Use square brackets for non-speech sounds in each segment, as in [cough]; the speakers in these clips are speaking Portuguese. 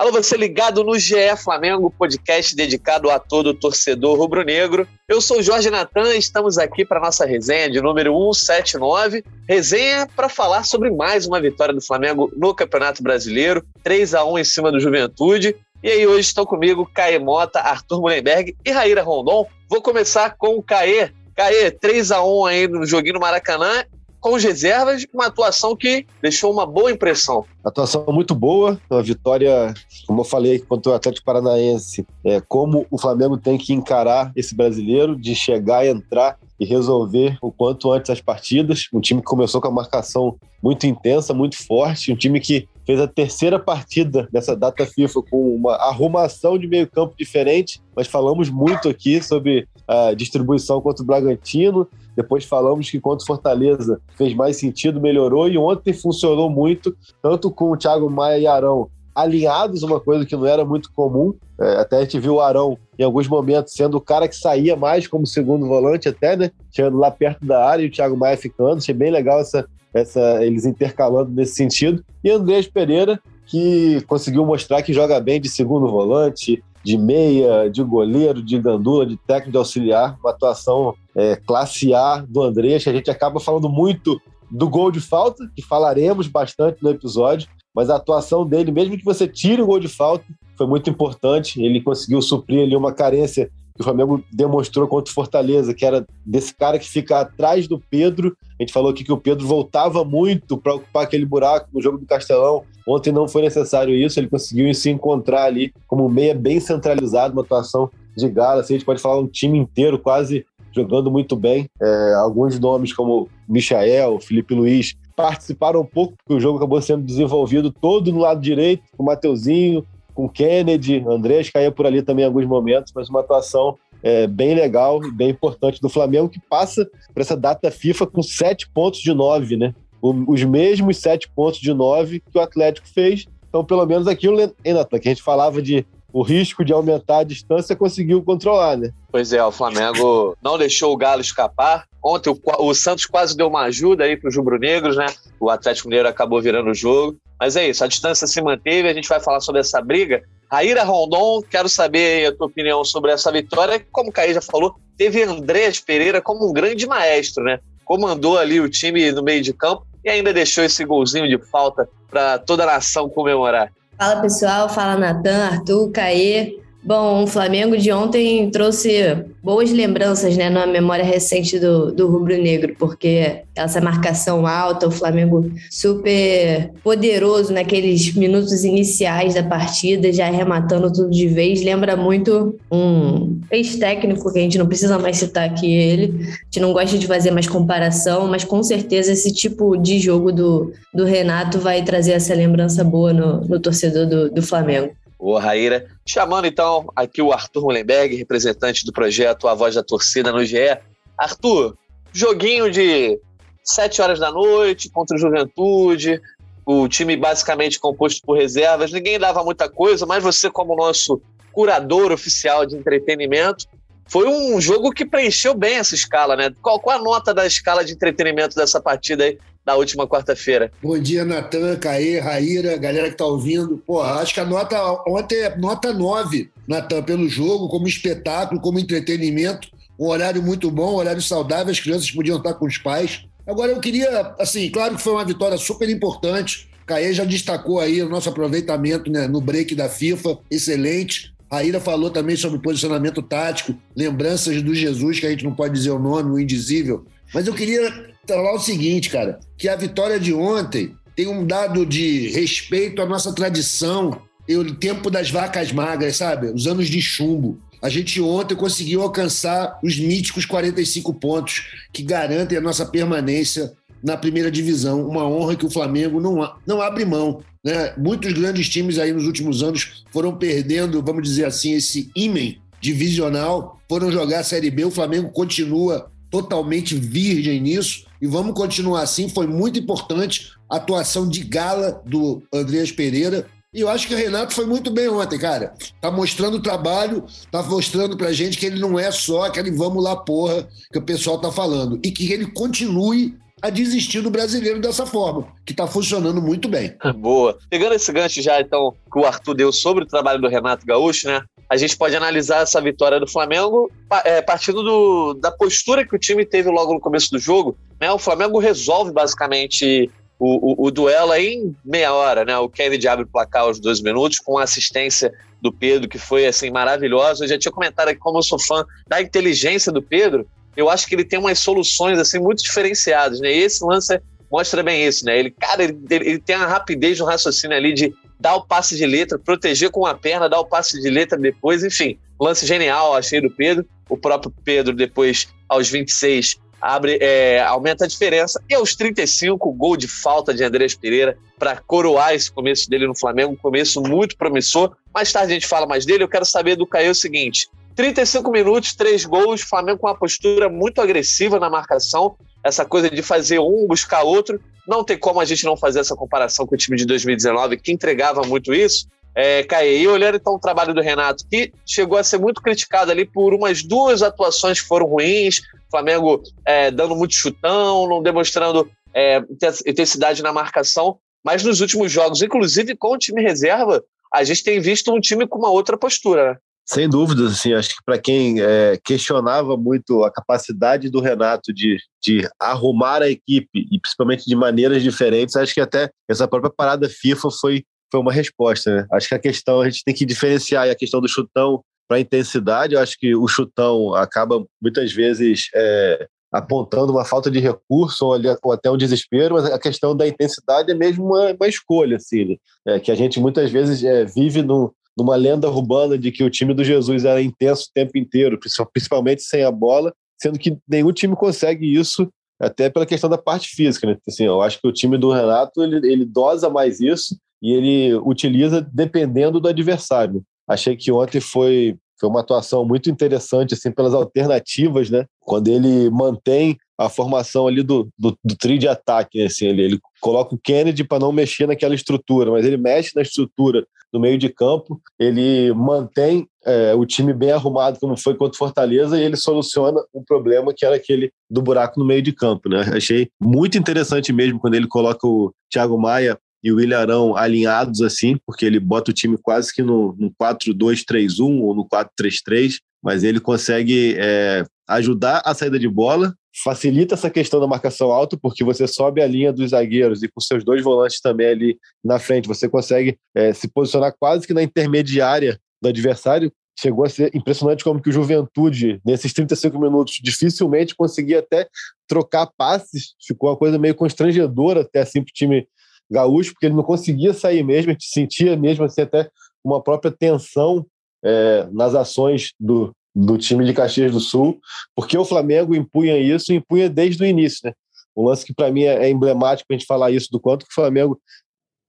Alô, você ligado no GE Flamengo, podcast dedicado a todo torcedor rubro-negro. Eu sou Jorge Natan e estamos aqui para nossa resenha de número 179. Resenha para falar sobre mais uma vitória do Flamengo no Campeonato Brasileiro, 3 a 1 em cima do Juventude. E aí hoje estão comigo Caê Mota, Arthur Mullenberg e Raíra Rondon. Vou começar com o Caê. Caê, 3 a 1 aí no joguinho no Maracanã com as reservas, uma atuação que deixou uma boa impressão. Atuação muito boa, uma vitória, como eu falei, contra o Atlético Paranaense, é, como o Flamengo tem que encarar esse brasileiro, de chegar e entrar e resolver o quanto antes as partidas. Um time que começou com a marcação muito intensa, muito forte, um time que fez a terceira partida dessa data FIFA com uma arrumação de meio campo diferente, mas falamos muito aqui sobre a distribuição contra o Bragantino, depois falamos que contra o Fortaleza fez mais sentido, melhorou, e ontem funcionou muito, tanto com o Thiago Maia e Arão alinhados, uma coisa que não era muito comum. É, até a gente viu o Arão, em alguns momentos, sendo o cara que saía mais como segundo volante, até, né? Chegando lá perto da área e o Thiago Maia ficando. Achei bem legal essa, essa, eles intercalando nesse sentido. E Andrés Pereira, que conseguiu mostrar que joga bem de segundo volante, de meia, de goleiro, de gandula, de técnico de auxiliar. Uma atuação é, classe A do Andrés, que a gente acaba falando muito do gol de falta, que falaremos bastante no episódio, mas a atuação dele, mesmo que você tire o gol de falta, foi muito importante. Ele conseguiu suprir ali uma carência que o Flamengo demonstrou contra o Fortaleza, que era desse cara que fica atrás do Pedro. A gente falou aqui que o Pedro voltava muito para ocupar aquele buraco no jogo do Castelão. Ontem não foi necessário isso, ele conseguiu se encontrar ali como meia bem centralizado, uma atuação de gala. Assim, a gente pode falar um time inteiro quase jogando muito bem. É, alguns nomes como Michael, Felipe Luiz, participaram um pouco, porque o jogo acabou sendo desenvolvido todo no lado direito, com o Mateuzinho, com Kennedy, Andrés caía por ali também em alguns momentos, mas uma atuação é, bem legal e bem importante do Flamengo, que passa para essa data FIFA com sete pontos de nove, né? Os mesmos sete pontos de nove que o Atlético fez. Então, pelo menos aquilo, Natan, que a gente falava de o risco de aumentar a distância, conseguiu controlar, né? Pois é, o Flamengo não deixou o Galo escapar. Ontem o, o Santos quase deu uma ajuda aí para os rubro-negros, né? O Atlético Mineiro acabou virando o jogo. Mas é isso, a distância se manteve, a gente vai falar sobre essa briga. Raíra Rondon, quero saber a tua opinião sobre essa vitória. Como o Caí já falou, teve Andrés Pereira como um grande maestro, né? Comandou ali o time no meio de campo e ainda deixou esse golzinho de falta para toda a nação comemorar. Fala pessoal, fala Natan, Arthur, Caê. Bom, o Flamengo de ontem trouxe boas lembranças né, na memória recente do, do Rubro Negro, porque essa marcação alta, o Flamengo super poderoso naqueles minutos iniciais da partida, já arrematando tudo de vez, lembra muito um ex-técnico, que a gente não precisa mais citar aqui ele, a gente não gosta de fazer mais comparação, mas com certeza esse tipo de jogo do, do Renato vai trazer essa lembrança boa no, no torcedor do, do Flamengo. Ô, Raíra. Chamando então aqui o Arthur Mullenberg, representante do projeto A Voz da Torcida no GE. Arthur, joguinho de 7 horas da noite contra o Juventude, o time basicamente composto por reservas, ninguém dava muita coisa, mas você, como nosso curador oficial de entretenimento, foi um jogo que preencheu bem essa escala, né? Qual, qual a nota da escala de entretenimento dessa partida aí da última quarta-feira? Bom dia, Natan, Caê, Raíra, galera que tá ouvindo. Porra, acho que a nota ontem é nota 9, Natan, pelo jogo, como espetáculo, como entretenimento. Um horário muito bom, um horário saudável, as crianças podiam estar com os pais. Agora eu queria, assim, claro que foi uma vitória super importante. Caê já destacou aí o nosso aproveitamento né, no break da FIFA, excelente. A Ira falou também sobre posicionamento tático, lembranças do Jesus, que a gente não pode dizer o nome, o indizível. Mas eu queria falar o seguinte, cara, que a vitória de ontem tem um dado de respeito à nossa tradição o tempo das vacas magras, sabe? Os anos de chumbo. A gente ontem conseguiu alcançar os míticos 45 pontos que garantem a nossa permanência na primeira divisão. Uma honra que o Flamengo não, não abre mão. Né? Muitos grandes times aí nos últimos anos foram perdendo, vamos dizer assim, esse ímã divisional, foram jogar a Série B. O Flamengo continua totalmente virgem nisso e vamos continuar assim. Foi muito importante a atuação de gala do Andreas Pereira. E eu acho que o Renato foi muito bem ontem, cara. Tá mostrando o trabalho, tá mostrando pra gente que ele não é só aquele vamos lá, porra, que o pessoal tá falando. E que ele continue a desistir do brasileiro dessa forma, que está funcionando muito bem. [laughs] Boa. Pegando esse gancho já, então, que o Arthur deu sobre o trabalho do Renato Gaúcho, né? A gente pode analisar essa vitória do Flamengo é, partindo do, da postura que o time teve logo no começo do jogo. Né? O Flamengo resolve basicamente o, o, o duelo em meia hora, né? O Kennedy abre o placar aos dois minutos com a assistência do Pedro, que foi assim maravilhosa. Eu já tinha comentado aqui como eu sou fã da inteligência do Pedro, eu acho que ele tem umas soluções assim muito diferenciadas, né? E esse lance mostra bem isso, né? Ele, cara, ele, ele tem a rapidez no raciocínio ali de dar o passe de letra, proteger com a perna, dar o passe de letra depois, enfim. Lance genial, achei do Pedro. O próprio Pedro, depois, aos 26, abre, é, aumenta a diferença. E aos 35, gol de falta de Andrés Pereira para coroar esse começo dele no Flamengo, um começo muito promissor. Mais tarde a gente fala mais dele. Eu quero saber do Caio o seguinte: 35 minutos, três gols, Flamengo com uma postura muito agressiva na marcação, essa coisa de fazer um, buscar outro. Não tem como a gente não fazer essa comparação com o time de 2019, que entregava muito isso. É, E olhando então o trabalho do Renato, que chegou a ser muito criticado ali por umas duas atuações que foram ruins, Flamengo é, dando muito chutão, não demonstrando é, intensidade na marcação, mas nos últimos jogos, inclusive com o time reserva, a gente tem visto um time com uma outra postura. Sem dúvidas, assim, acho que para quem é, questionava muito a capacidade do Renato de, de arrumar a equipe, e principalmente de maneiras diferentes, acho que até essa própria parada FIFA foi, foi uma resposta. Né? Acho que a questão, a gente tem que diferenciar a questão do chutão para a intensidade. Eu acho que o chutão acaba muitas vezes é, apontando uma falta de recurso ou, ou, até um desespero, mas a questão da intensidade é mesmo uma, uma escolha, assim, né? é, que a gente muitas vezes é, vive num, numa lenda urbana de que o time do Jesus era intenso o tempo inteiro, principalmente sem a bola, sendo que nenhum time consegue isso, até pela questão da parte física. Né? Assim, eu acho que o time do Renato ele, ele dosa mais isso e ele utiliza dependendo do adversário. Achei que ontem foi, foi uma atuação muito interessante assim pelas alternativas, né? Quando ele mantém a formação ali do, do, do trio de ataque, né? assim, ele, ele coloca o Kennedy para não mexer naquela estrutura, mas ele mexe na estrutura no meio de campo, ele mantém é, o time bem arrumado, como foi contra o Fortaleza, e ele soluciona um problema que era aquele do buraco no meio de campo. Né? Achei muito interessante mesmo quando ele coloca o Thiago Maia e o Ilharão alinhados assim, porque ele bota o time quase que no, no 4-2-3-1 ou no 4-3-3, mas ele consegue é, ajudar a saída de bola, facilita essa questão da marcação alta, porque você sobe a linha dos zagueiros e com seus dois volantes também ali na frente, você consegue é, se posicionar quase que na intermediária do adversário. Chegou a ser impressionante como que o Juventude, nesses 35 minutos, dificilmente conseguia até trocar passes. Ficou uma coisa meio constrangedora até assim para o time gaúcho, porque ele não conseguia sair mesmo, a gente sentia mesmo assim até uma própria tensão é, nas ações do, do time de Caxias do Sul, porque o Flamengo impunha isso, impunha desde o início, né? Um lance que para mim é, é emblemático a gente falar isso do quanto que o Flamengo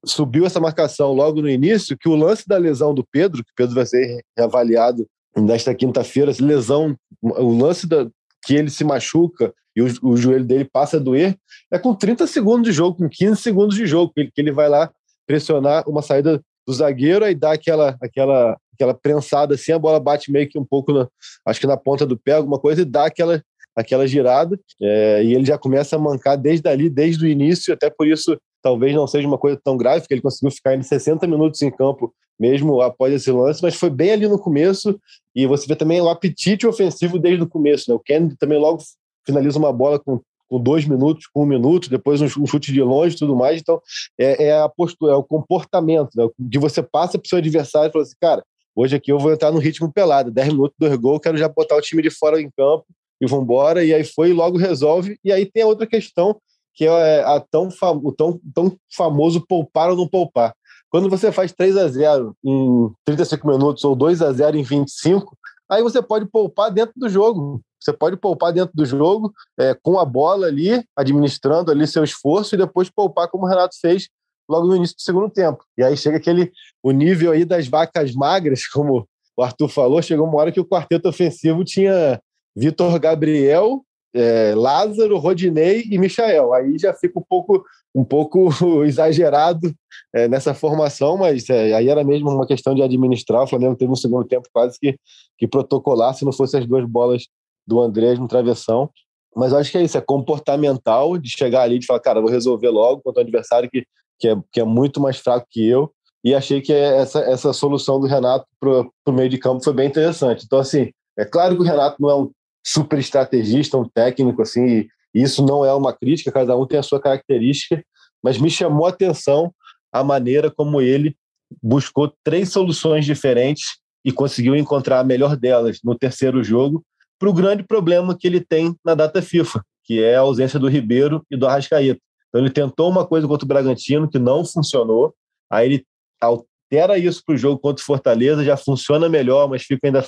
subiu essa marcação logo no início, que o lance da lesão do Pedro, que o Pedro vai ser reavaliado nesta quinta-feira, lesão, o lance da, que ele se machuca e o, o, joelho dele passa a doer, é com 30 segundos de jogo, com 15 segundos de jogo, que ele, que ele vai lá pressionar uma saída do zagueiro, aí dá aquela, aquela aquela prensada assim, a bola bate meio que um pouco, na, acho que na ponta do pé, alguma coisa, e dá aquela, aquela girada. É, e ele já começa a mancar desde ali, desde o início, até por isso talvez não seja uma coisa tão grave, porque ele conseguiu ficar em 60 minutos em campo mesmo após esse lance, mas foi bem ali no começo, e você vê também o apetite ofensivo desde o começo. Né? O Kennedy também logo finaliza uma bola com com dois minutos, com um minuto, depois um, chute de longe tudo mais. Então, é, é, a postura, é o comportamento, né? que você passa para o seu adversário e fala assim, cara, Hoje aqui eu vou entrar no ritmo pelado. 10 minutos, dois gols, quero já botar o time de fora em campo e vambora. E aí foi e logo resolve. E aí tem a outra questão, que é a tão, o tão, tão famoso poupar ou não poupar. Quando você faz 3 a 0 em 35 minutos ou 2 a 0 em 25, aí você pode poupar dentro do jogo. Você pode poupar dentro do jogo, é, com a bola ali, administrando ali seu esforço, e depois poupar como o Renato fez logo no início do segundo tempo. E aí chega aquele o nível aí das vacas magras, [laughs] como o Arthur falou, chegou uma hora que o quarteto ofensivo tinha Vitor Gabriel, é, Lázaro, Rodinei e Michael. Aí já fica um pouco, um pouco [laughs] exagerado é, nessa formação, mas é, aí era mesmo uma questão de administrar. O Flamengo teve um segundo tempo quase que, que protocolar, se não fosse as duas bolas do Andrés no travessão. Mas acho que é isso, é comportamental de chegar ali e falar, cara, vou resolver logo contra um adversário que, que, é, que é muito mais fraco que eu. E achei que essa, essa solução do Renato para o meio de campo foi bem interessante. Então, assim, é claro que o Renato não é um super estrategista, um técnico, assim, e isso não é uma crítica, cada um tem a sua característica, mas me chamou a atenção a maneira como ele buscou três soluções diferentes e conseguiu encontrar a melhor delas no terceiro jogo para o grande problema que ele tem na data FIFA, que é a ausência do Ribeiro e do Arrascaeta. Então ele tentou uma coisa contra o Bragantino que não funcionou, aí ele altera isso para o jogo contra o Fortaleza, já funciona melhor, mas fica ainda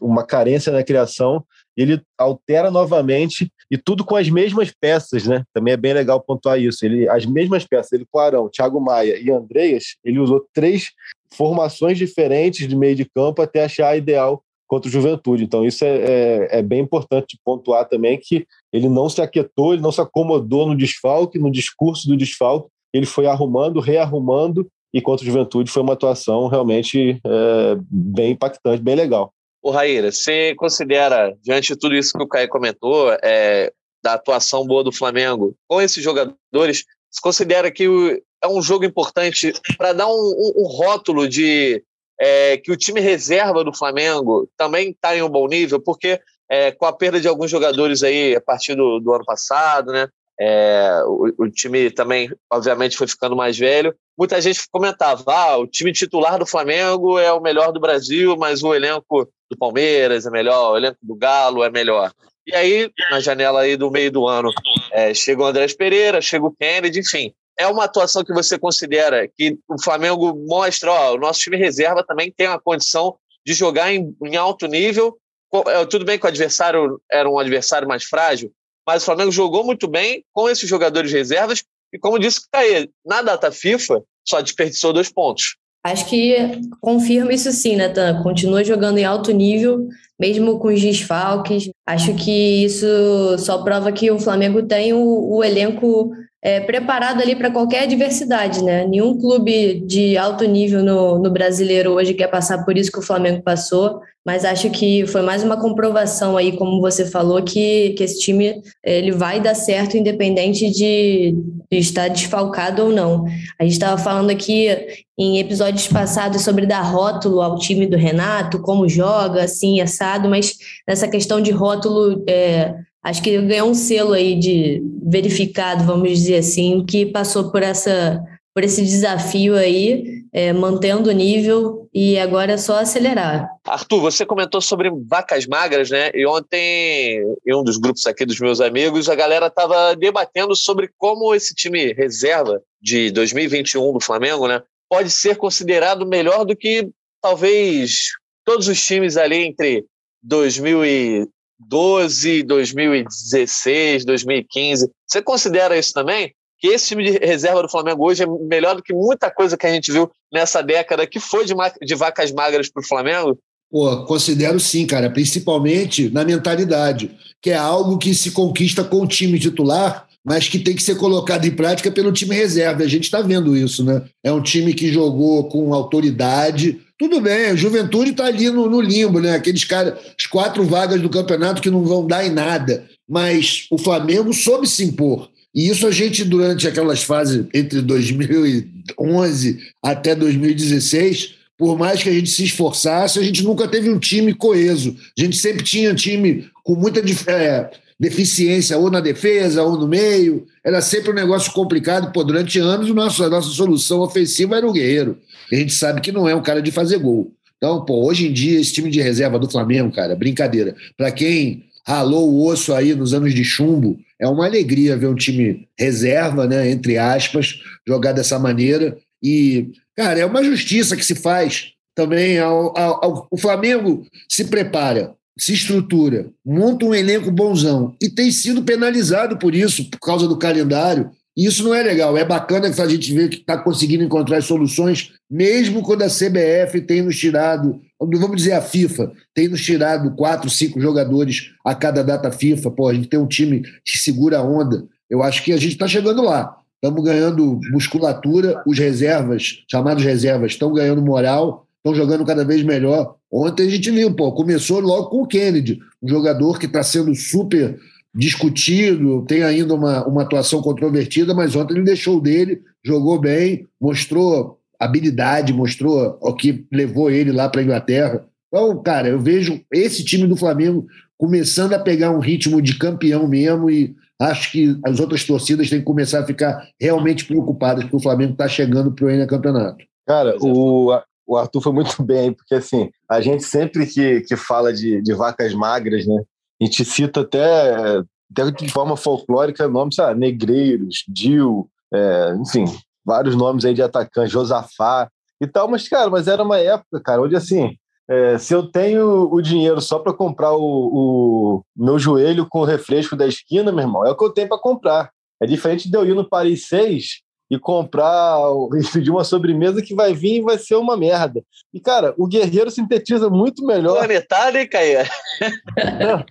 uma carência na criação. Ele altera novamente e tudo com as mesmas peças, né? Também é bem legal pontuar isso. Ele, as mesmas peças, ele com Arão, Thiago Maia e Andreas, ele usou três formações diferentes de meio de campo até achar a ideal contra o Juventude. Então, isso é, é, é, bem importante pontuar também que ele não se aquietou, ele não se acomodou no desfalque, no discurso do desfalque, ele foi arrumando, rearrumando, e contra o Juventude foi uma atuação realmente é, bem impactante, bem legal. O Raíra, você considera, diante de tudo isso que o Caio comentou, é, da atuação boa do Flamengo com esses jogadores, você considera que é um jogo importante para dar um, um, um rótulo de é, que o time reserva do Flamengo também está em um bom nível, porque é, com a perda de alguns jogadores aí a partir do, do ano passado, né? É, o, o, time também, obviamente, foi ficando mais velho. Muita gente comentava: ah, o time titular do Flamengo é o melhor do Brasil, mas o elenco do Palmeiras é melhor, o elenco do Galo é melhor. E aí, na janela aí do meio do ano, é, chega o Andrés Pereira, chega o Kennedy, enfim é uma atuação que você considera que o Flamengo mostra, ó, o nosso time reserva também tem a condição de jogar em, em alto nível. É, tudo bem que o adversário era um adversário mais frágil, mas o Flamengo jogou muito bem com esses jogadores reservas e, como disse o Caê, na data FIFA só desperdiçou dois pontos. Acho que confirma isso sim, Natan. Continua jogando em alto nível, mesmo com os desfalques. Acho que isso só prova que o Flamengo tem o, o elenco é, preparado ali para qualquer adversidade, né? Nenhum clube de alto nível no, no brasileiro hoje quer passar por isso que o Flamengo passou, mas acho que foi mais uma comprovação aí, como você falou, que, que esse time ele vai dar certo independente de, de estar desfalcado ou não. A gente estava falando aqui em episódios passados sobre dar rótulo ao time do Renato, como joga, assim, assado, mas nessa questão de rótulo. É, acho que ganhou um selo aí de verificado, vamos dizer assim, que passou por essa por esse desafio aí, é, mantendo o nível e agora é só acelerar. Arthur, você comentou sobre vacas magras, né? E ontem, em um dos grupos aqui dos meus amigos, a galera estava debatendo sobre como esse time reserva de 2021 do Flamengo, né? Pode ser considerado melhor do que talvez todos os times ali entre 2000 e 2012, 2016, 2015. Você considera isso também? Que esse time de reserva do Flamengo hoje é melhor do que muita coisa que a gente viu nessa década que foi de, de vacas magras para o Flamengo? Pô, considero sim, cara, principalmente na mentalidade, que é algo que se conquista com o time titular, mas que tem que ser colocado em prática pelo time reserva. A gente está vendo isso, né? É um time que jogou com autoridade, tudo bem, a juventude está ali no, no, limbo, né? Aqueles caras, as quatro vagas do campeonato que não vão dar em nada. Mas o Flamengo soube se impor. E isso a gente, durante aquelas fases entre 2011 até 2016, por mais que a gente se esforçasse, a gente nunca teve um time coeso. A gente sempre tinha time com muita é, deficiência, ou na defesa, ou no meio. Era sempre um negócio complicado. Pô, durante anos, o nosso, a nossa solução ofensiva era o Guerreiro. A gente sabe que não é um cara de fazer gol. Então, pô, hoje em dia, esse time de reserva do Flamengo, cara, brincadeira. Para quem ralou o osso aí nos anos de chumbo, é uma alegria ver um time reserva, né, entre aspas, jogar dessa maneira. E, cara, é uma justiça que se faz também. Ao, ao, ao, o Flamengo se prepara, se estrutura, monta um elenco bonzão e tem sido penalizado por isso, por causa do calendário. E isso não é legal. É bacana que a gente vê que está conseguindo encontrar soluções, mesmo quando a CBF tem nos tirado, vamos dizer a FIFA, tem nos tirado quatro, cinco jogadores a cada data FIFA. Pô, a gente tem um time que segura a onda. Eu acho que a gente está chegando lá. Estamos ganhando musculatura, os reservas, chamados reservas, estão ganhando moral, estão jogando cada vez melhor. Ontem a gente viu, pô, começou logo com o Kennedy, um jogador que está sendo super discutido, tem ainda uma, uma atuação controvertida, mas ontem ele deixou dele, jogou bem, mostrou habilidade, mostrou o que levou ele lá para a Inglaterra. Então, cara, eu vejo esse time do Flamengo começando a pegar um ritmo de campeão mesmo e acho que as outras torcidas têm que começar a ficar realmente preocupadas que o Flamengo está chegando para o Campeonato. Cara, o, o Arthur foi muito [laughs] bem, porque assim, a gente sempre que, que fala de, de vacas magras, né? A gente cita até, até de forma folclórica nomes, sabe, Negreiros, Dil, é, enfim, vários nomes aí de atacante, Josafá e tal, mas, cara, mas era uma época, cara, onde assim, é, se eu tenho o dinheiro só para comprar o, o, meu joelho com o refresco da esquina, meu irmão, é o que eu tenho para comprar. É diferente de eu ir no Paris 6 e comprar [laughs] e pedir uma sobremesa que vai vir e vai ser uma merda. E, cara, o Guerreiro sintetiza muito melhor. Planetário, hein, Caia? [laughs]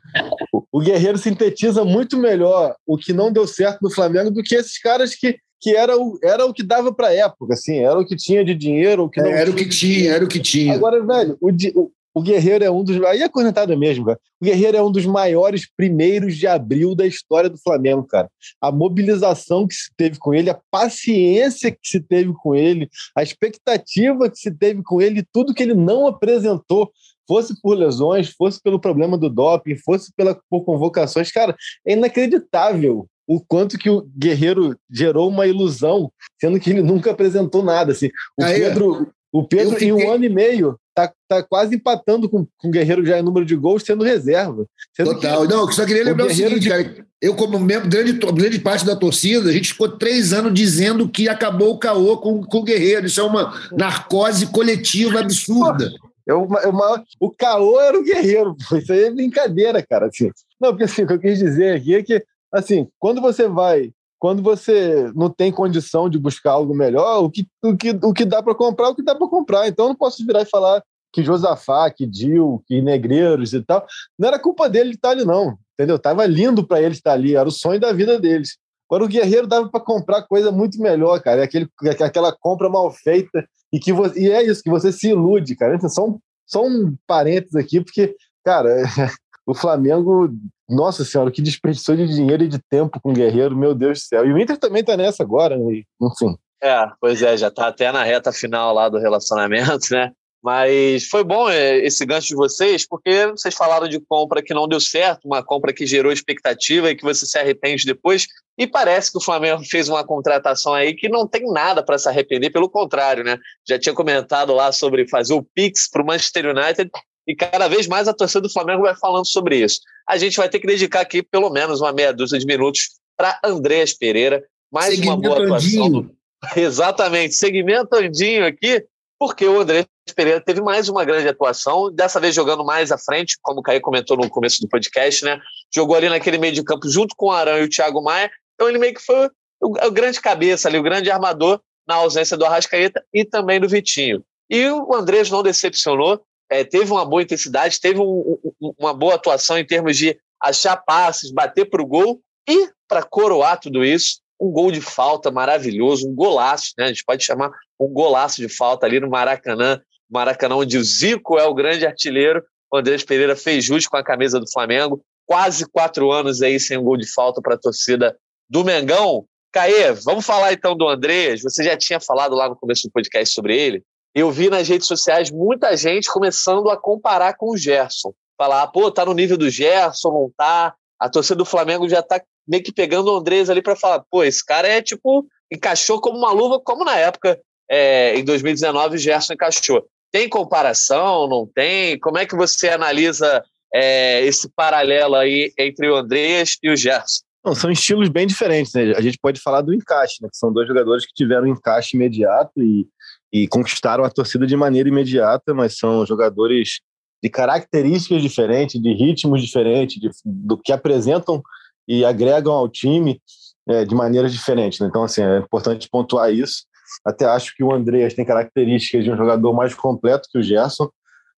o Guerreiro sintetiza muito melhor o que não deu certo no Flamengo do que esses caras que que era o, era o que dava para a época, assim, era o que tinha de dinheiro, o que não é, era tinha. o que tinha, era o que tinha. Agora, velho, o, o Guerreiro é um dos. Aí é cornetada mesmo, cara. O Guerreiro é um dos maiores primeiros de abril da história do Flamengo, cara. A mobilização que se teve com ele, a paciência que se teve com ele, a expectativa que se teve com ele, tudo que ele não apresentou, fosse por lesões, fosse pelo problema do doping, fosse pela, por convocações, cara, é inacreditável o quanto que o Guerreiro gerou uma ilusão, sendo que ele nunca apresentou nada. Assim. O Aí, Pedro, o Pedro fiquei... em um ano e meio, tá, tá quase empatando com, com o Guerreiro já em número de gols, sendo reserva. Sendo Total. Que, não, só queria lembrar o, o seguinte, de... cara. Eu, como membro, grande, grande parte da torcida, a gente ficou três anos dizendo que acabou o caô com, com o Guerreiro. Isso é uma narcose coletiva absurda. Eu, eu, o caô era o Guerreiro. Isso aí é brincadeira, cara. Assim. Não, porque assim, o que eu quis dizer aqui é que, assim, quando você vai quando você não tem condição de buscar algo melhor, o que, o que, o que dá para comprar, o que dá para comprar. Então eu não posso virar e falar que Josafá, que Dil, que Negreiros e tal. Não era culpa dele estar ali, não. Entendeu? Tava lindo para ele estar ali, era o sonho da vida deles. Agora o Guerreiro dava para comprar coisa muito melhor, cara. É aquele, é aquela compra mal feita e que você, e é isso que você se ilude, cara. Só um, só um parênteses aqui, porque, cara, [laughs] o Flamengo nossa senhora, que desperdiçou de dinheiro e de tempo com o Guerreiro, meu Deus do céu. E o Inter também tá nessa agora, né? enfim. É, pois é, já tá até na reta final lá do relacionamento, né? Mas foi bom é, esse gancho de vocês, porque vocês falaram de compra que não deu certo, uma compra que gerou expectativa e que você se arrepende depois. E parece que o Flamengo fez uma contratação aí que não tem nada para se arrepender, pelo contrário, né? Já tinha comentado lá sobre fazer o Pix para o Manchester United e cada vez mais a torcida do Flamengo vai falando sobre isso. A gente vai ter que dedicar aqui pelo menos uma meia dúzia de minutos para Andréas Pereira. Mais uma boa atuação. Andinho. [laughs] Exatamente, segmento Andinho aqui, porque o André Pereira teve mais uma grande atuação, dessa vez jogando mais à frente, como o Caio comentou no começo do podcast, né? Jogou ali naquele meio de campo junto com o Arão e o Thiago Maia, então ele meio que foi o, o grande cabeça ali, o grande armador na ausência do Arrascaeta e também do Vitinho. E o Andrés não decepcionou, é, teve uma boa intensidade, teve um, um, uma boa atuação em termos de achar passes, bater para o gol e, para coroar tudo isso, um gol de falta maravilhoso, um golaço, né? a gente pode chamar um golaço de falta ali no Maracanã, Maracanã onde o Zico é o grande artilheiro, o Andrés Pereira fez jus com a camisa do Flamengo, quase quatro anos aí sem um gol de falta para a torcida do Mengão. Caê, vamos falar então do Andrés, você já tinha falado lá no começo do podcast sobre ele, eu vi nas redes sociais muita gente começando a comparar com o Gerson. Falar, pô, tá no nível do Gerson, não tá. A torcida do Flamengo já tá meio que pegando o Andrés ali para falar, pô, esse cara é tipo, encaixou como uma luva, como na época, é, em 2019, o Gerson encaixou. Tem comparação? Não tem? Como é que você analisa é, esse paralelo aí entre o Andrés e o Gerson? Não, são estilos bem diferentes, né? A gente pode falar do encaixe, né? Que são dois jogadores que tiveram um encaixe imediato e e conquistaram a torcida de maneira imediata, mas são jogadores de características diferentes, de ritmos diferentes, de, do que apresentam e agregam ao time. é, de maneiras diferentes. Né? Então, assim, é importante pontuar isso. Até acho que o Andreas tem características de um jogador mais completo que o Gerson.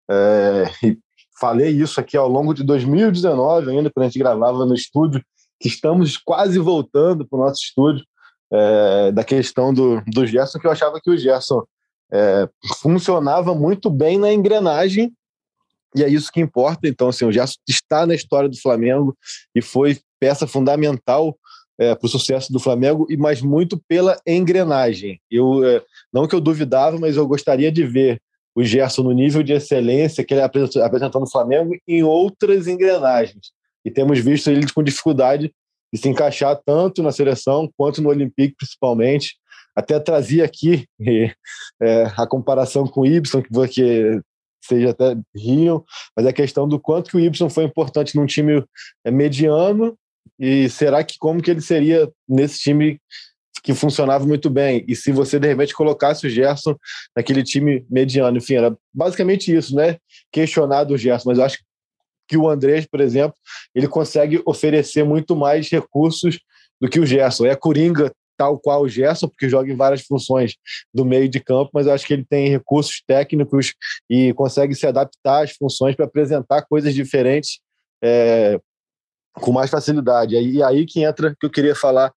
É, e falei isso aqui ao longo de 2019, ainda quando a gente gravava no estúdio, que estamos quase voltando para o nosso estúdio, é, da questão do, do Gerson, que eu achava que o Gerson é, funcionava muito bem na engrenagem, e é isso que importa. Então, assim, o Gerson está na história do Flamengo e foi peça fundamental é, para o sucesso do Flamengo, e mas muito pela engrenagem. Eu é, não que eu duvidava, mas eu gostaria de ver o Gerson no nível de excelência que ele apresentou, apresentou no Flamengo em outras engrenagens. E temos visto ele com dificuldade de se encaixar tanto na seleção quanto no Olympique, principalmente. Até trazia aqui é, [laughs] a comparação com o Ibson, que você seja até riam, mas é a questão do quanto que o Ibson foi importante num time é, mediano e será que como que ele seria nesse time que funcionava muito bem? E se você de repente colocasse o Gerson naquele time mediano, enfim, era basicamente isso, né? Questionado o Gerson, mas eu acho que o Andrés, por exemplo, ele consegue oferecer muito mais recursos do que o Gerson. É Coringa tal qual o Gerson, porque joga em várias funções do meio de campo, mas eu acho que ele tem recursos técnicos e consegue se adaptar às funções para apresentar coisas diferentes é, com mais facilidade. E aí que entra que eu queria falar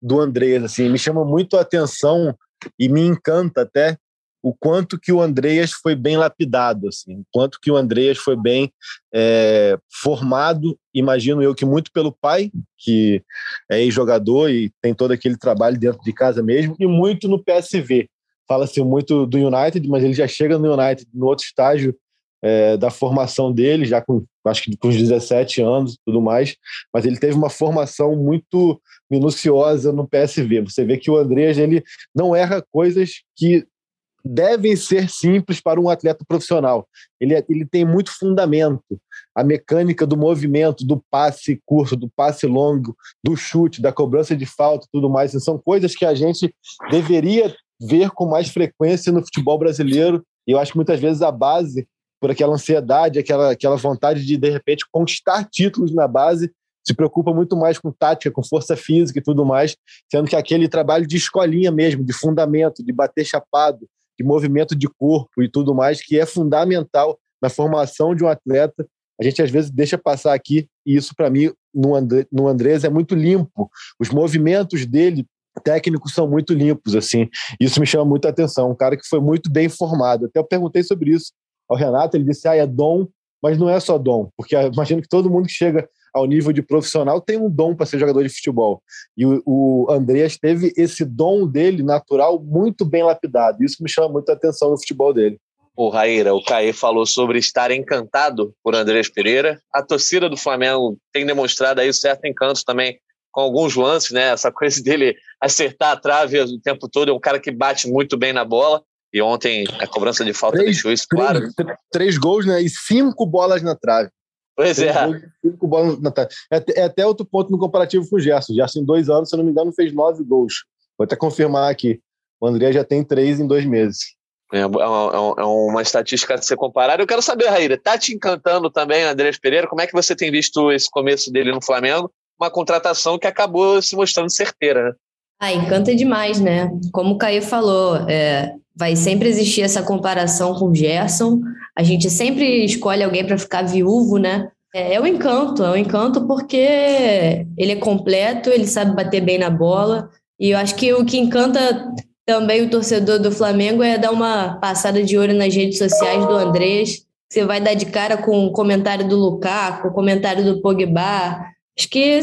do Andreas, assim, me chama muito a atenção e me encanta até o quanto que o Andreas foi bem lapidado, assim, o quanto que o Andreas foi bem é, formado, imagino eu que muito pelo pai, que é ex-jogador e tem todo aquele trabalho dentro de casa mesmo, e muito no PSV. Fala-se muito do United, mas ele já chega no United no outro estágio é, da formação dele, já com acho que com os 17 anos e tudo mais, mas ele teve uma formação muito minuciosa no PSV. Você vê que o Andreas ele não erra coisas que devem ser simples para um atleta profissional. Ele, é, ele tem muito fundamento. A mecânica do movimento, do passe curto, do passe longo, do chute, da cobrança de falta tudo mais. São coisas que a gente deveria ver com mais frequência no futebol brasileiro. E eu acho que muitas vezes a base, por aquela ansiedade, aquela, aquela vontade de, de repente, conquistar títulos na base, se preocupa muito mais com tática, com força física e tudo mais, sendo que aquele trabalho de escolinha mesmo, de fundamento, de bater chapado, de movimento de corpo e tudo mais, que é fundamental na formação de um atleta. A gente às vezes deixa passar aqui, e isso para mim no, André, no Andrés é muito limpo. Os movimentos dele técnicos são muito limpos, assim. Isso me chama muita atenção. Um cara que foi muito bem formado. Até eu perguntei sobre isso ao Renato, ele disse: ah, é dom, mas não é só dom, porque imagino que todo mundo que chega ao nível de profissional tem um dom para ser jogador de futebol. E o, o Andreas teve esse dom dele natural muito bem lapidado. Isso me chama muita atenção no futebol dele. O Raíra, o Caê falou sobre estar encantado por Andrés Pereira. A torcida do Flamengo tem demonstrado aí certo encanto também com alguns lances, né? Essa [laughs] coisa dele acertar a trave o tempo todo. É um cara que bate muito bem na bola. E ontem a cobrança de falta três, deixou isso claro. Três, três gols, né? E cinco bolas na trave. Pois é. Cinco bolas. É, é, até outro ponto no comparativo com o Gerson. O Gerson, em dois anos, se eu não me engano, fez nove gols. Vou até confirmar aqui. O André já tem três em dois meses. É, é uma, é uma estatística a ser comparada. Eu quero saber, Raíra, tá te encantando também, Andrés Pereira? Como é que você tem visto esse começo dele no Flamengo? Uma contratação que acabou se mostrando certeira, né? Ah, encanta demais, né? Como o Caio falou, é, vai sempre existir essa comparação com o Gerson. A gente sempre escolhe alguém para ficar viúvo, né? É, é o encanto, é o encanto porque ele é completo, ele sabe bater bem na bola. E eu acho que o que encanta também o torcedor do Flamengo é dar uma passada de olho nas redes sociais do Andrés. Você vai dar de cara com o comentário do Lukaku, o comentário do Pogba. Acho que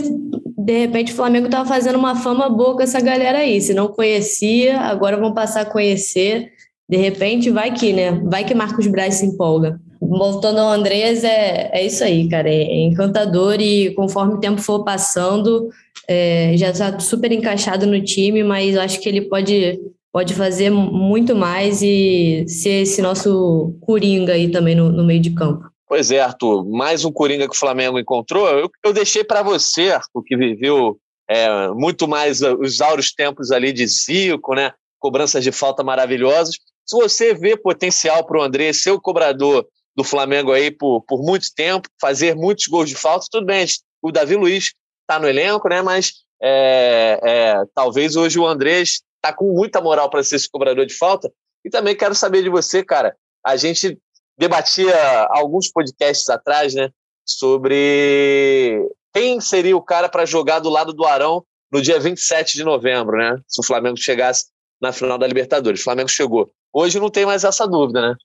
de repente o Flamengo estava fazendo uma fama boa com essa galera aí. Se não conhecia, agora vão passar a conhecer. De repente, vai que, né? Vai que Marcos Braz se empolga. Voltando ao Andrés, é, é isso aí, cara. É encantador e conforme o tempo for passando, é, já está super encaixado no time, mas acho que ele pode, pode fazer muito mais e ser esse nosso coringa aí também no, no meio de campo. Pois é, Arthur, mais um Coringa que o Flamengo encontrou. Eu, eu deixei para você, Arthur, que viveu é, muito mais os áureos tempos ali de Zico, né? Cobranças de falta maravilhosas. Se você vê potencial para o André ser o cobrador do Flamengo aí por, por muito tempo, fazer muitos gols de falta, tudo bem. O Davi Luiz está no elenco, né? Mas É, é, talvez hoje o Andrés está com muita moral para ser esse cobrador de falta. E também quero saber de você, cara. A gente debatia alguns podcasts atrás, né, sobre quem seria o cara para jogar do lado do Arão no dia 27 de novembro, né? Se o Flamengo chegasse na final da Libertadores. O Flamengo chegou. Hoje não tem mais essa dúvida, né?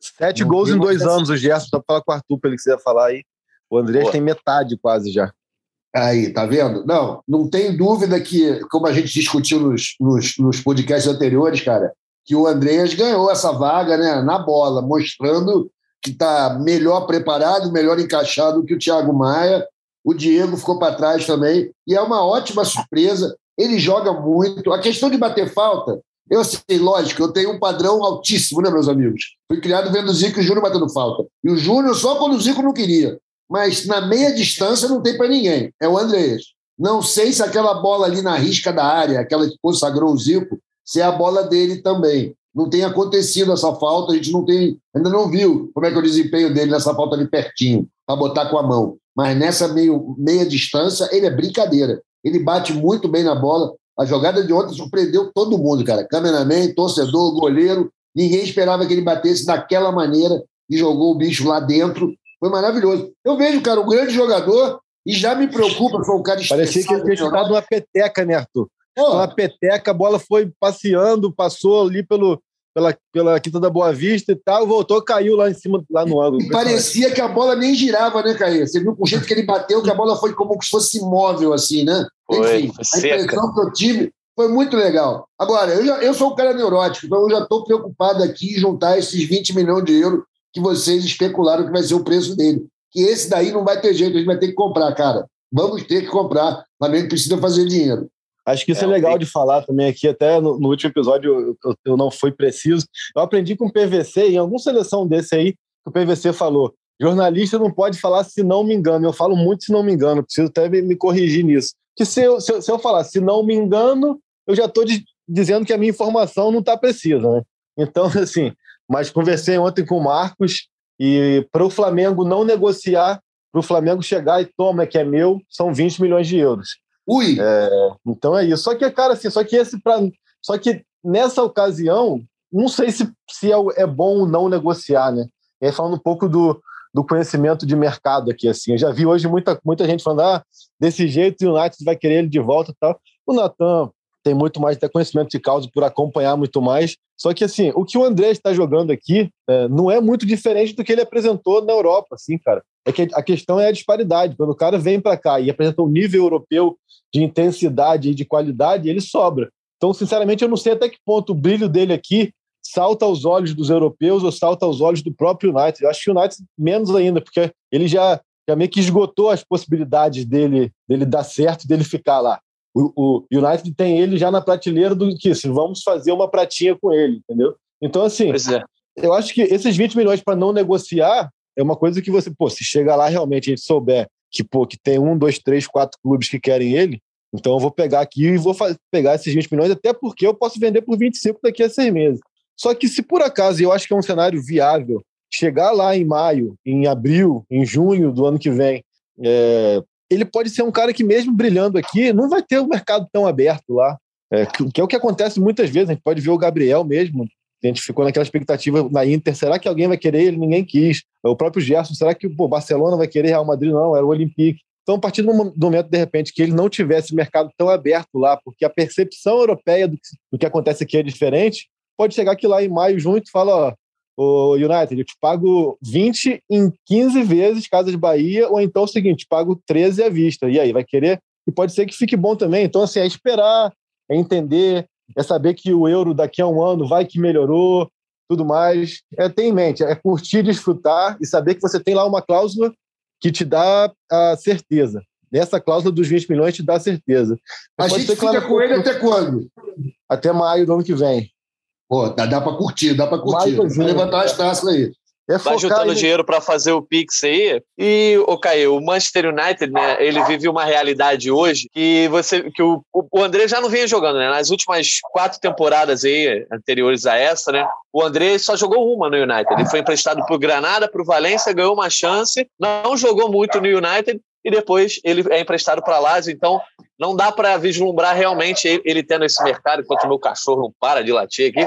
Sete não gols em dois anos, o Gerson, só para falar com o Arthur, para ele quiser falar aí. O André tem metade quase já. Aí, tá vendo? Não, não tem dúvida que, como a gente discutiu nos, nos, nos podcasts anteriores, cara, que o Andreas ganhou essa vaga né, na bola, mostrando que está melhor preparado, melhor encaixado que o Thiago Maia. O Diego ficou para trás também. E é uma ótima surpresa. Ele joga muito. A questão de bater falta, eu sei, lógico, eu tenho um padrão altíssimo, né, meus amigos? Fui criado vendo o Zico e o Júnior batendo falta. E o Júnior só quando o Zico não queria mas na meia distância não tem para ninguém. É o Andrés. Não sei se aquela bola ali na risca da área, aquela que consagrou o Zico, se é a bola dele também. Não tem acontecido essa falta, a gente não tem, ainda não viu como é que é o desempenho dele nessa falta ali pertinho, para botar com a mão. Mas nessa meio, meia distância, ele é brincadeira. Ele bate muito bem na bola. A jogada de ontem surpreendeu todo mundo, cara. Cameraman, torcedor, goleiro. Ninguém esperava que ele batesse daquela maneira e jogou o bicho lá dentro foi maravilhoso. Eu vejo, cara, um grande jogador e já me preocupa, foi um cara Parecia que ele tinha chutado uma peteca, né, Arthur? Pô. Uma peteca, a bola foi passeando, passou ali pelo, pela, pela Quinta da Boa Vista e tal, voltou, caiu lá em cima, lá no ângulo. E parecia que a bola nem girava, né, Caí? Você viu com o jeito que ele bateu, que a bola foi como se fosse imóvel, assim, né? Foi, Enfim, foi a impressão que eu tive foi muito legal. Agora, eu, já, eu sou um cara neurótico, então eu já estou preocupado aqui em juntar esses 20 milhões de euros que vocês especularam que vai ser o preço dele. Que esse daí não vai ter jeito, a gente vai ter que comprar, cara. Vamos ter que comprar. O Flamengo precisa fazer dinheiro. Acho que isso é, é legal de falar também aqui, até no, no último episódio eu, eu, não fui preciso. Eu aprendi com o PVC, em alguma seleção desse aí, que o PVC falou: jornalista não pode falar se não me engano. Eu falo muito se não me engano, preciso até me, me corrigir nisso. Que se eu, se, eu, se eu falar se não me engano, eu já estou dizendo que a minha informação não está precisa, né? Então, [laughs] assim, mas conversei ontem com o Marcos e para o Flamengo não negociar, para o Flamengo chegar e toma que é meu, são 20 milhões de euros. Ui! É, então é isso. Só que, cara, assim, só que esse pra, só que nessa ocasião, não sei se, se é, é bom não negociar, né? E aí falando um pouco do, do conhecimento de mercado aqui, assim. Eu já vi hoje muita, muita gente falando, ah, desse jeito o United vai querer ele de volta e tal. O Natan tem muito mais até conhecimento de causa por acompanhar muito mais. Só que, assim, o que o André está jogando aqui é, não é muito diferente do que ele apresentou na Europa, assim, cara. É que a questão é a disparidade. Quando o cara vem para cá e apresenta um nível europeu de intensidade e de qualidade, ele sobra. Então, sinceramente, eu não sei até que ponto o brilho dele aqui salta aos olhos dos europeus ou salta aos olhos do próprio United. Eu acho que o United menos ainda, porque ele já, já meio que esgotou as possibilidades dele, dele dar certo, dele ficar lá. O, o United tem ele já na prateleira do que se vamos fazer uma pratinha com ele, entendeu? Então, assim, é. eu acho que esses 20 milhões para não negociar é uma coisa que você, pô, se chegar lá realmente a gente souber que, pô, que tem um, dois, três, quatro clubes que querem ele, então eu vou pegar aqui e vou pegar esses 20 milhões, até porque eu posso vender por 25 daqui a seis meses. Só que se por acaso, eu acho que é um cenário viável, chegar lá em maio, em abril, em junho do ano que vem, é, ele pode ser um cara que, mesmo brilhando aqui, não vai ter o um mercado tão aberto lá. É, que é o que acontece muitas vezes. A gente pode ver o Gabriel mesmo. A gente ficou naquela expectativa na Inter: será que alguém vai querer ele? Ninguém quis. O próprio Gerson: será que o Barcelona vai querer Real Madrid? Não, era o Olympique. Então, a partir do momento, de repente, que ele não tivesse mercado tão aberto lá, porque a percepção europeia do que, do que acontece aqui é diferente, pode chegar aqui lá em maio, junho, e fala: ó, o United, eu te pago 20 em 15 vezes Casas Bahia, ou então é o seguinte, pago 13 à vista. E aí, vai querer? E pode ser que fique bom também. Então, assim, é esperar, é entender, é saber que o euro daqui a um ano vai que melhorou, tudo mais. É ter em mente, é curtir, desfrutar e saber que você tem lá uma cláusula que te dá a certeza. Essa cláusula dos 20 milhões te dá a certeza. a gente fica claro, com ele até quando? Até maio do ano que vem. Pô, dá, dá para curtir, dá para curtir. Vai levantar as taças aí. É Vai juntando dinheiro para fazer o Pix aí. E, o Caio, o Manchester United, né, ele vive uma realidade hoje que você que o, o André já não vinha jogando, né? Nas últimas quatro temporadas aí, anteriores a essa, né? O André só jogou uma no United. Ele foi emprestado para o Granada, para o Valência, ganhou uma chance, não jogou muito no United e depois ele é emprestado para Lazio. Então, não dá para vislumbrar realmente ele, tendo esse mercado, enquanto o meu cachorro não para de latir aqui.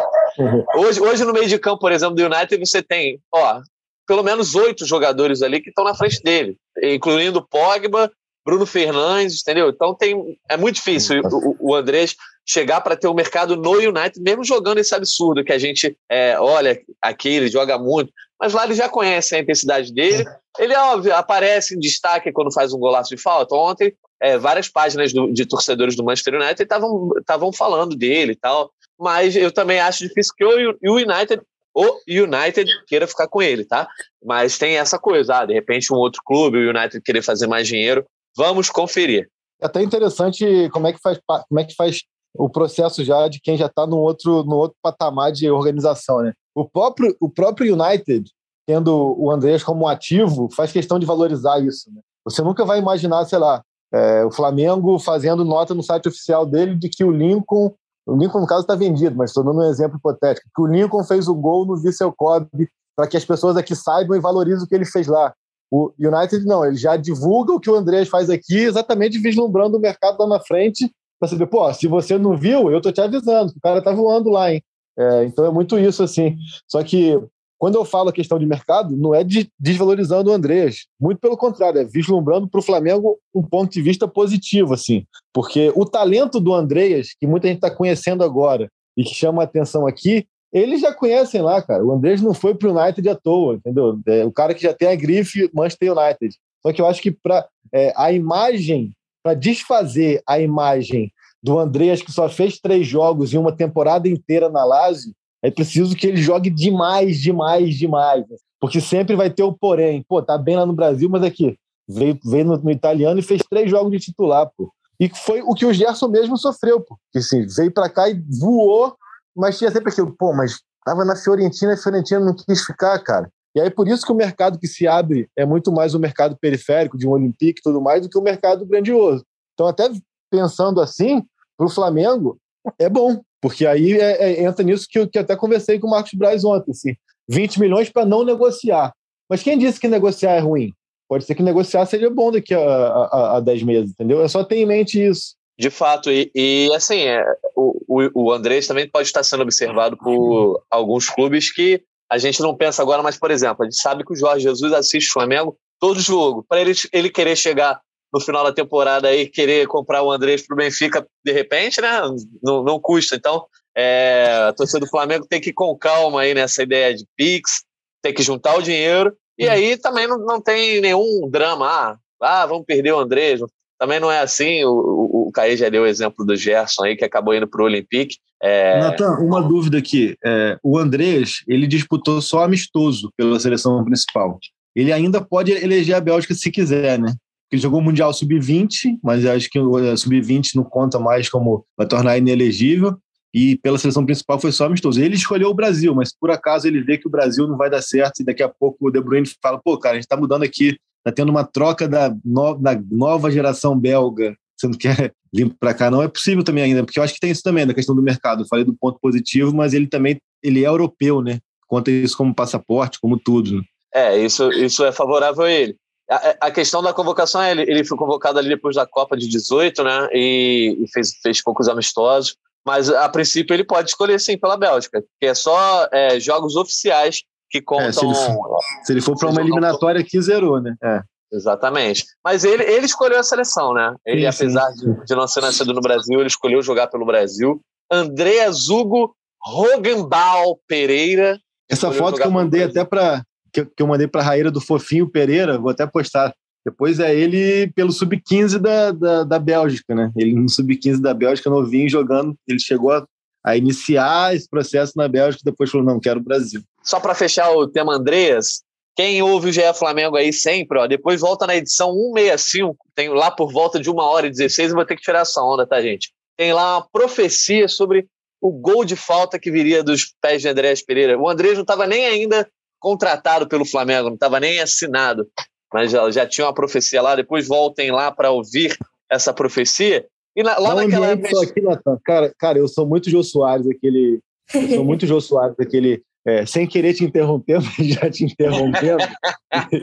Hoje, hoje, no meio de campo, por exemplo, do United, você tem, ó, pelo menos oito jogadores ali que estão na frente dele, incluindo Pogba, Bruno Fernandes, entendeu? Então tem, é muito difícil o, o Andrés chegar para ter o um mercado no United, mesmo jogando esse absurdo que a gente é, olha aqui, ele joga muito, mas lá ele já conhece a intensidade dele. Ele, óbvio, aparece em destaque quando faz um golaço de falta. Ontem, é, várias páginas do, de torcedores do Manchester United estavam falando dele e tal, mas eu também acho difícil que o, o United o United queira ficar com ele, tá? Mas tem essa coisa, ah, de repente um outro clube, o United querer fazer mais dinheiro, Vamos conferir. É até interessante como é que faz, como é que faz o processo já de quem já está no outro, no outro patamar de organização. Né? O, próprio, o próprio United, tendo o Andrés como ativo, faz questão de valorizar isso. Né? Você nunca vai imaginar, sei lá, é, o Flamengo fazendo nota no site oficial dele de que o Lincoln, o Lincoln no caso está vendido, mas estou dando um exemplo hipotético, que o Lincoln fez o gol no Vissel Kobe para que as pessoas aqui saibam e valorizem o que ele fez lá. O United não, ele já divulga o que o Andrés faz aqui, exatamente vislumbrando o mercado lá na frente, para saber, pô, se você não viu, eu tô te avisando, o cara tá voando lá, hein? É, então é muito isso, assim. Só que quando eu falo a questão de mercado, não é de, desvalorizando o Andrés, muito pelo contrário, é vislumbrando para o Flamengo um ponto de vista positivo, assim, porque o talento do Andrés, que muita gente está conhecendo agora e que chama a atenção aqui, eles já conhecem lá, cara. O Andrés não foi pro United à toa, entendeu? É o cara que já tem a grife Manchester United. Só que eu acho que para é, a imagem, para desfazer a imagem do Andrés que só fez três jogos em uma temporada inteira na Lazio, é preciso que ele jogue demais, demais, demais. Porque sempre vai ter o porém. Pô, tá bem lá no Brasil, mas aqui, veio, veio no, no italiano e fez três jogos de titular, pô. E foi o que o Gerson mesmo sofreu, pô. Que, assim, veio para cá e voou mas tinha sempre aquilo, pô, mas tava na Fiorentina e a Fiorentina não quis ficar, cara. E aí por isso que o mercado que se abre é muito mais o mercado periférico, de um Olympique e tudo mais, do que o mercado grandioso. Então, até pensando assim, para o Flamengo, é bom, porque aí é, é, entra nisso que eu que até conversei com o Marcos Braz ontem, assim, 20 milhões para não negociar. Mas quem disse que negociar é ruim? Pode ser que negociar seja bom daqui a, a, a 10 meses, entendeu? É só ter em mente isso. De fato, e, e assim, é, o, o, o Andrés também pode estar sendo observado por alguns clubes que a gente não pensa agora, mas, por exemplo, a gente sabe que o Jorge Jesus assiste o Flamengo todo jogo. Para ele, ele querer chegar no final da temporada e querer comprar o Andrés para o Benfica de repente, né? Não, não custa. Então, é, a torcida do Flamengo tem que ir com calma aí nessa ideia de Pix, tem que juntar o dinheiro. E aí também não, não tem nenhum drama. Ah, ah, vamos perder o Andrés. Também não é assim. O, o, o Caê já deu o exemplo do Gerson aí, que acabou indo para o Olympique. É... Natan, uma dúvida aqui. É, o Andrés, ele disputou só amistoso pela seleção principal. Ele ainda pode eleger a Bélgica se quiser, né? Ele jogou o Mundial Sub-20, mas acho que o Sub-20 não conta mais como vai tornar inelegível. E pela seleção principal foi só amistoso. Ele escolheu o Brasil, mas por acaso ele vê que o Brasil não vai dar certo e daqui a pouco o De Bruyne fala: pô, cara, a gente está mudando aqui está tendo uma troca da, no, da nova geração belga, você não quer [laughs] vir para cá, não é possível também ainda, porque eu acho que tem isso também, da questão do mercado. Eu falei do ponto positivo, mas ele também ele é europeu, né? Conta isso como passaporte, como tudo. Né? É, isso, isso é favorável a ele. A, a questão da convocação é ele, ele foi convocado ali depois da Copa de 18, né? E, e fez, fez poucos amistosos. Mas a princípio ele pode escolher sim pela Bélgica, que é só é, jogos oficiais que contam. É, se ele for, se ele for para uma eliminatória aqui, zerou, né? É. Exatamente. Mas ele, ele escolheu a seleção, né? Ele, sim, apesar sim. De, de não ser nascido no Brasil, ele escolheu jogar pelo Brasil. André Zugo Rogenbal Pereira. Essa foto que eu mandei até para que, que, eu mandei para a Raíra do Fofinho Pereira, vou até postar. Depois é ele pelo sub-15 da, da, da, Bélgica, né? Ele no sub-15 da Bélgica, novinho, jogando. Ele chegou a, a iniciar esse processo na Bélgica depois falou: não, quero o Brasil. Só para fechar o tema Andreas, quem ouve o GE Flamengo aí sempre, ó, depois volta na edição 165, tem lá por volta de uma hora e 16, eu vou ter que tirar essa onda, tá, gente? Tem lá uma profecia sobre o gol de falta que viria dos pés de Andrés Pereira. O Andrés não estava nem ainda contratado pelo Flamengo, não estava nem assinado, mas já, já tinha uma profecia lá. Depois voltem lá para ouvir essa profecia. E na, lá naquela. Vez... Aqui, Nathan. Cara, cara, eu sou muito Jô Soares, aquele. Eu sou muito Jô Soares, aquele é, sem querer te interromper, [laughs] mas já te interrompendo,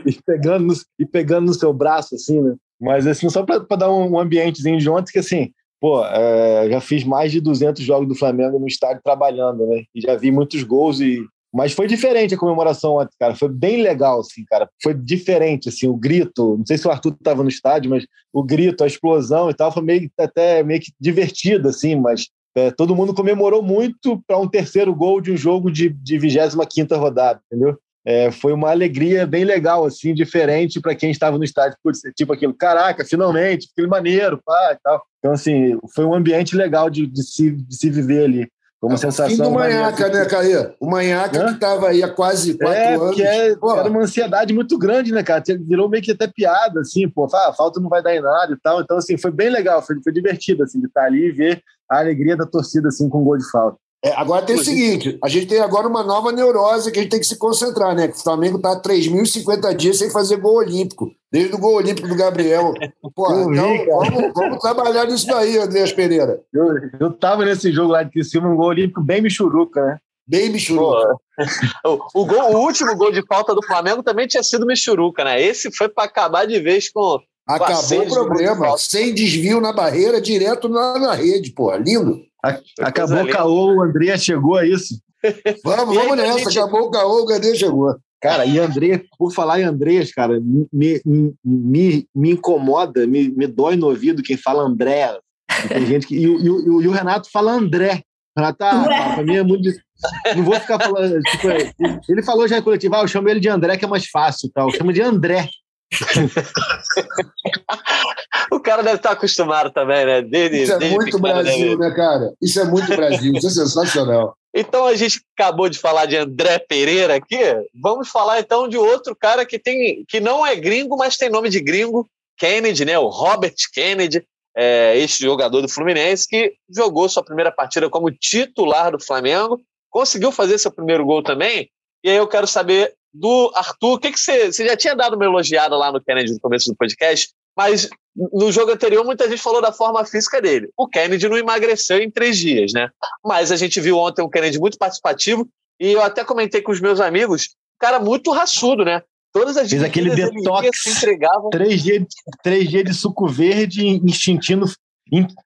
e, pegando no, e pegando no seu braço, assim, né? Mas assim, só para dar um ambientezinho de ontem, que assim, pô, é, já fiz mais de 200 jogos do Flamengo no estádio trabalhando, né? E já vi muitos gols e mas foi diferente a comemoração ontem, cara. Foi bem legal, assim, cara. Foi diferente, assim, o grito. Não sei se o Arthur estava no estádio, mas o grito, a explosão e tal, foi meio até meio que divertido, assim, mas é, todo mundo comemorou muito para um terceiro gol de um jogo de, de 25 rodada, entendeu? É, foi uma alegria bem legal, assim, diferente para quem estava no estádio, tipo aquilo, caraca, finalmente, aquele maneiro, pá, e tal. Então, assim, foi um ambiente legal de, de, se, de se viver ali. Como é, sensação. Fim do Manhaca, né, Caê? O Manhaca que estava aí há quase quatro é, anos. É, era uma ansiedade muito grande, né, cara? Virou meio que até piada, assim, pô, ah, a falta não vai dar em nada e tal. Então, assim, foi bem legal, foi, foi divertido, assim, de estar ali e ver a alegria da torcida, assim, com gol de falta. É, agora tem o seguinte: a gente tem agora uma nova neurose que a gente tem que se concentrar, né? Que o Flamengo está há 3.050 dias sem fazer gol olímpico, desde o gol olímpico do Gabriel. Pô, então vi, vamos, vamos, trabalhar nisso daí, Andrés Pereira. Eu, eu tava nesse jogo lá de Criciúma, um gol olímpico bem michuruca, né? Bem michuruca. o, o, gol, o último gol de falta do Flamengo também tinha sido michuruca, né? Esse foi para acabar de vez com. Acabou o problema. Sem desvio na barreira, direto na, na rede, pô. Lindo. Acabou o caô, o André chegou a isso. [laughs] Vamos, vamos nessa. Gente... Acabou o caô, o André chegou. Cara, e André, por falar em Andrés, cara, me, me, me incomoda, me, me dói no ouvido quem fala André. Tem gente que. E, e, e, e o Renato fala André. Renato, ah, pra mim é muito. Não vou ficar falando. Tipo, ele falou já em coletivo, ah, eu chamo ele de André, que é mais fácil. Tal. Eu chamo de André. O cara deve estar acostumado também, né? Desde, Isso é muito Brasil, né, cara? Isso é muito Brasil, isso é sensacional. Então a gente acabou de falar de André Pereira aqui. Vamos falar então de outro cara que tem que não é gringo, mas tem nome de gringo, Kennedy, né? O Robert Kennedy, é, este jogador do Fluminense que jogou sua primeira partida como titular do Flamengo, conseguiu fazer seu primeiro gol também. E aí eu quero saber do Arthur, o que, que você, você já tinha dado uma elogiada lá no Kennedy no começo do podcast, mas no jogo anterior muita gente falou da forma física dele. O Kennedy não emagreceu em três dias, né? Mas a gente viu ontem um Kennedy muito participativo e eu até comentei com os meus amigos, cara muito raçudo, né? Todas as Fez aquele detox, se entregava. Três dias, três dias de suco verde, instintindo,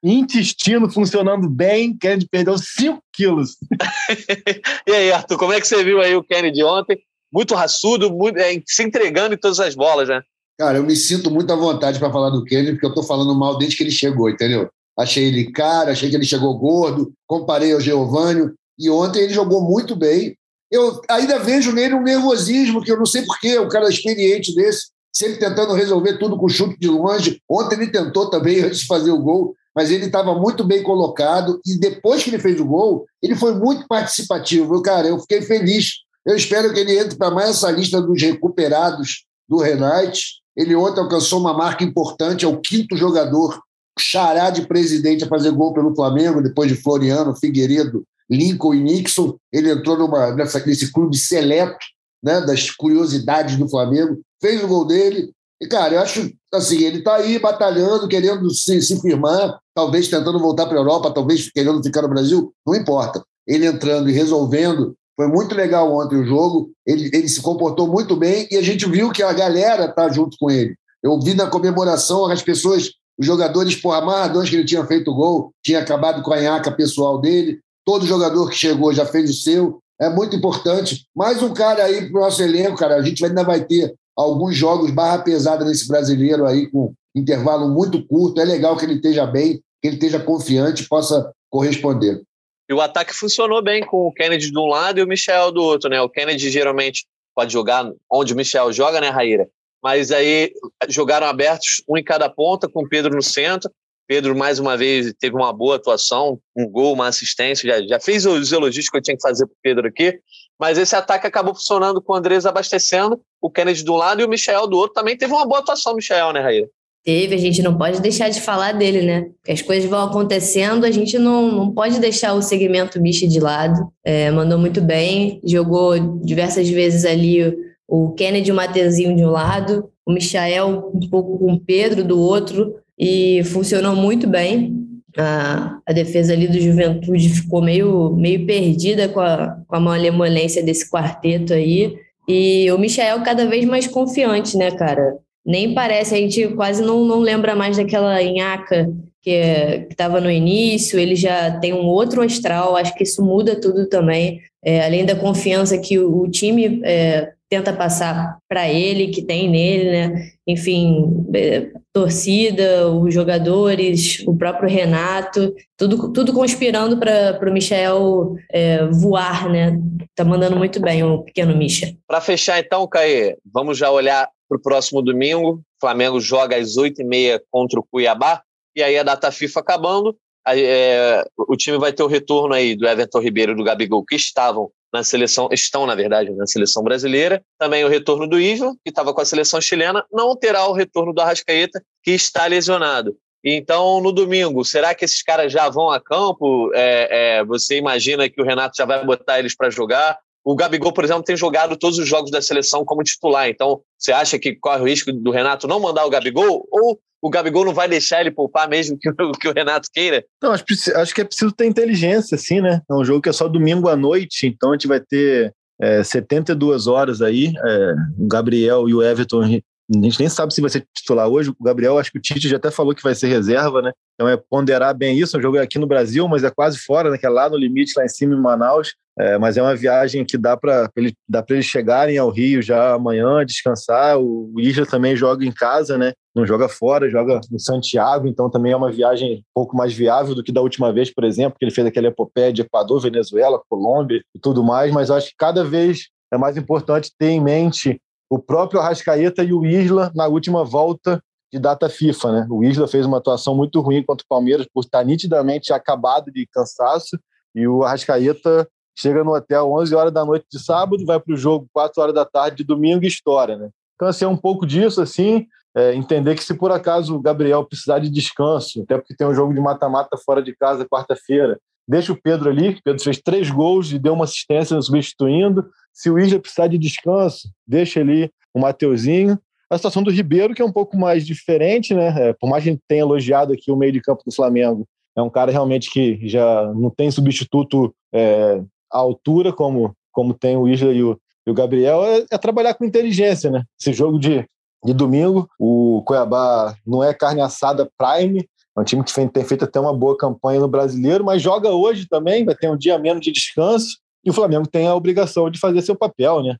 intestino funcionando bem, Kennedy perdeu 5 quilos. [laughs] e aí, Arthur, como é que você viu aí o Kennedy ontem? Muito raçudo, muito, é, se entregando em todas as bolas, né? Cara, eu me sinto muito à vontade para falar do Kennedy, porque eu estou falando mal desde que ele chegou, entendeu? Achei ele cara, achei que ele chegou gordo, comparei ao Geovânio, e ontem ele jogou muito bem. Eu ainda vejo nele um nervosismo, que eu não sei porquê, um cara experiente desse, sempre tentando resolver tudo com chute de longe. Ontem ele tentou também [laughs] antes de fazer o gol, mas ele estava muito bem colocado, e depois que ele fez o gol, ele foi muito participativo. Eu, cara, eu fiquei feliz eu espero que ele entre para mais essa lista dos recuperados do Renate. Ele ontem alcançou uma marca importante, é o quinto jogador xará de presidente a fazer gol pelo Flamengo, depois de Floriano, Figueiredo, Lincoln e Nixon. Ele entrou numa, nessa, nesse clube seleto né, das curiosidades do Flamengo, fez o gol dele. E, cara, eu acho assim, ele está aí batalhando, querendo se, se firmar, talvez tentando voltar para a Europa, talvez querendo ficar no Brasil, não importa. Ele entrando e resolvendo foi muito legal ontem o jogo. Ele, ele se comportou muito bem e a gente viu que a galera está junto com ele. Eu vi na comemoração as pessoas, os jogadores por amarradões que ele tinha feito gol, tinha acabado com a nhaca pessoal dele. Todo jogador que chegou já fez o seu. É muito importante. Mais um cara aí para o nosso elenco, cara. A gente ainda vai ter alguns jogos barra pesada nesse brasileiro aí, com intervalo muito curto. É legal que ele esteja bem, que ele esteja confiante, possa corresponder. E o ataque funcionou bem com o Kennedy de um lado e o Michel do outro, né? O Kennedy geralmente pode jogar onde o Michel joga, né, Raíra? Mas aí jogaram abertos, um em cada ponta, com o Pedro no centro. Pedro, mais uma vez, teve uma boa atuação, um gol, uma assistência, já, já fez os elogios que eu tinha que fazer para Pedro aqui. Mas esse ataque acabou funcionando com o Andrés abastecendo, o Kennedy do lado e o Michel do outro. Também teve uma boa atuação, Michel, né, Raíra? Teve, a gente não pode deixar de falar dele, né? As coisas vão acontecendo, a gente não, não pode deixar o segmento bicho de lado. É, mandou muito bem, jogou diversas vezes ali o Kennedy e o de um lado, o Michael um pouco com o Pedro do outro, e funcionou muito bem. A, a defesa ali do Juventude ficou meio, meio perdida com a, com a malemolência desse quarteto aí. E o Michael cada vez mais confiante, né, cara? Nem parece, a gente quase não, não lembra mais daquela Inhaca que estava no início, ele já tem um outro astral, acho que isso muda tudo também, é, além da confiança que o, o time é, tenta passar para ele, que tem nele, né? Enfim, é, torcida, os jogadores, o próprio Renato, tudo, tudo conspirando para o Michel é, voar, né? Tá mandando muito bem o pequeno Micha. Para fechar então, Caê, vamos já olhar para o próximo domingo. O Flamengo joga às 8h30 contra o Cuiabá, e aí a data FIFA acabando. É, o time vai ter o retorno aí do Everton Ribeiro e do Gabigol, que estavam na seleção, estão, na verdade, na seleção brasileira. Também o retorno do Isla, que estava com a seleção chilena. Não terá o retorno do Arrascaeta, que está lesionado. Então, no domingo, será que esses caras já vão a campo? É, é, você imagina que o Renato já vai botar eles para jogar? O Gabigol, por exemplo, tem jogado todos os jogos da seleção como titular. Então, você acha que corre o risco do Renato não mandar o Gabigol? Ou o Gabigol não vai deixar ele poupar mesmo que, [laughs] que o Renato queira? Não, acho, acho, que é preciso ter inteligência, assim, né? É um jogo que é só domingo à noite, então a gente vai ter é, 72 horas aí. É, o Gabriel e o Everton a gente nem sabe se vai ser titular hoje. O Gabriel, acho que o Tite já até falou que vai ser reserva, né? Então é ponderar bem isso. O jogo é aqui no Brasil, mas é quase fora, né? Que é lá no limite, lá em cima em Manaus. É, mas é uma viagem que dá para ele, eles chegarem ao Rio já amanhã, descansar. O, o Isla também joga em casa, né? Não joga fora, joga em Santiago, então também é uma viagem um pouco mais viável do que da última vez, por exemplo, que ele fez aquela epopeia de Equador, Venezuela, Colômbia e tudo mais. Mas acho que cada vez é mais importante ter em mente o próprio Arrascaeta e o Isla na última volta de data FIFA. Né? O Isla fez uma atuação muito ruim contra o Palmeiras por estar nitidamente acabado de cansaço e o Arrascaeta chega no hotel 11 horas da noite de sábado, vai para o jogo 4 horas da tarde de domingo e estoura. Né? Então, assim, é um pouco disso, assim, é, entender que se por acaso o Gabriel precisar de descanso, até porque tem um jogo de mata-mata fora de casa quarta-feira, deixa o Pedro ali, o Pedro fez três gols e deu uma assistência substituindo, se o Isla precisar de descanso, deixa ali o Mateuzinho. A situação do Ribeiro, que é um pouco mais diferente, né? É, por mais que a gente tenha elogiado aqui o meio de campo do Flamengo, é um cara realmente que já não tem substituto é, à altura, como, como tem o Isla e o, e o Gabriel, é, é, trabalhar com inteligência, né? Esse jogo de, de domingo, o Cuiabá não é carne assada prime, é um time que tem feito até uma boa campanha no brasileiro, mas joga hoje também, vai ter um dia menos de descanso. E o Flamengo tem a obrigação de fazer seu papel, né?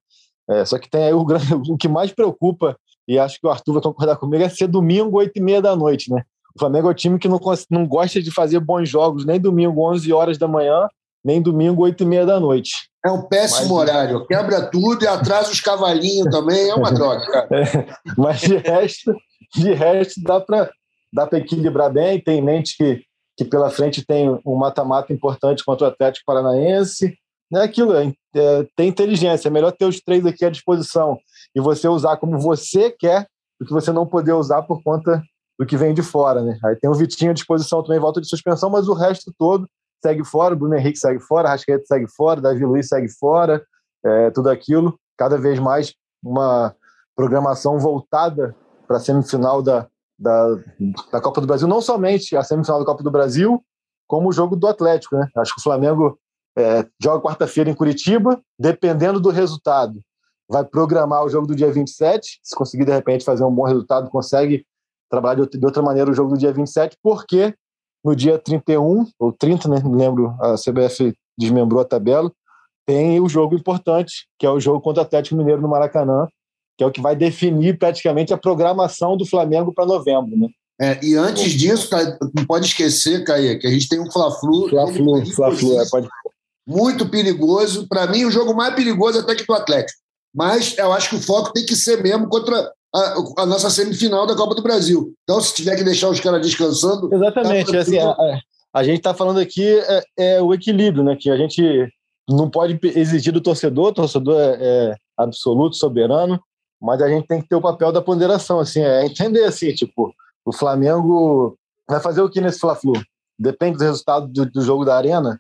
É, só que tem aí o, [laughs] o, que mais preocupa, e acho que o Arthur vai concordar comigo, é ser domingo, 8 e meia da noite, né? O Flamengo é o time que não, não gosta de fazer bons jogos, nem domingo, 11 horas da manhã, nem domingo, 8 e meia da noite. É um péssimo mas, horário. Quebra tudo e atrasa os cavalinhos também. É uma [laughs] droga, cara. É, mas de resto, de resto dá para dá equilibrar bem. Tem em mente que, que pela frente tem um mata-mata importante contra o Atlético Paranaense é aquilo, é, é, tem inteligência. É melhor ter os três aqui à disposição e você usar como você quer do que você não poder usar por conta do que vem de fora, né? Aí tem o Vitinho à disposição também, volta de suspensão, mas o resto todo segue fora, Bruno Henrique segue fora, Rascaeta segue fora, Davi Luiz segue fora, é, tudo aquilo, cada vez mais uma programação voltada para a semifinal da, da, da Copa do Brasil, não somente a semifinal da Copa do Brasil, como o jogo do Atlético, né? Acho que o Flamengo é, joga quarta-feira em Curitiba, dependendo do resultado, vai programar o jogo do dia 27. Se conseguir, de repente, fazer um bom resultado, consegue trabalhar de outra maneira o jogo do dia 27, porque no dia 31, ou 30, né, não lembro, a CBF desmembrou a tabela, tem o jogo importante, que é o jogo contra o Atlético Mineiro no Maracanã, que é o que vai definir praticamente a programação do Flamengo para novembro. Né? É, e antes disso, não pode esquecer, Caia, que a gente tem um Fla-Flu. Fla-Flu, Fla-Flu, é, pode, muito perigoso. Para mim, o jogo mais perigoso até que do Atlético. Mas eu acho que o foco tem que ser mesmo contra a, a nossa semifinal da Copa do Brasil. Então, se tiver que deixar os caras descansando. Exatamente. Tá assim, a, a, gente está falando aqui é, é, o equilíbrio, né? Que a gente não pode exigir do torcedor, o torcedor é, é, absoluto, soberano, mas a gente tem que ter o papel da ponderação, assim, é entender assim, tipo, o Flamengo vai fazer o que nesse Fla-Flu? Depende do resultado do, do jogo da Arena,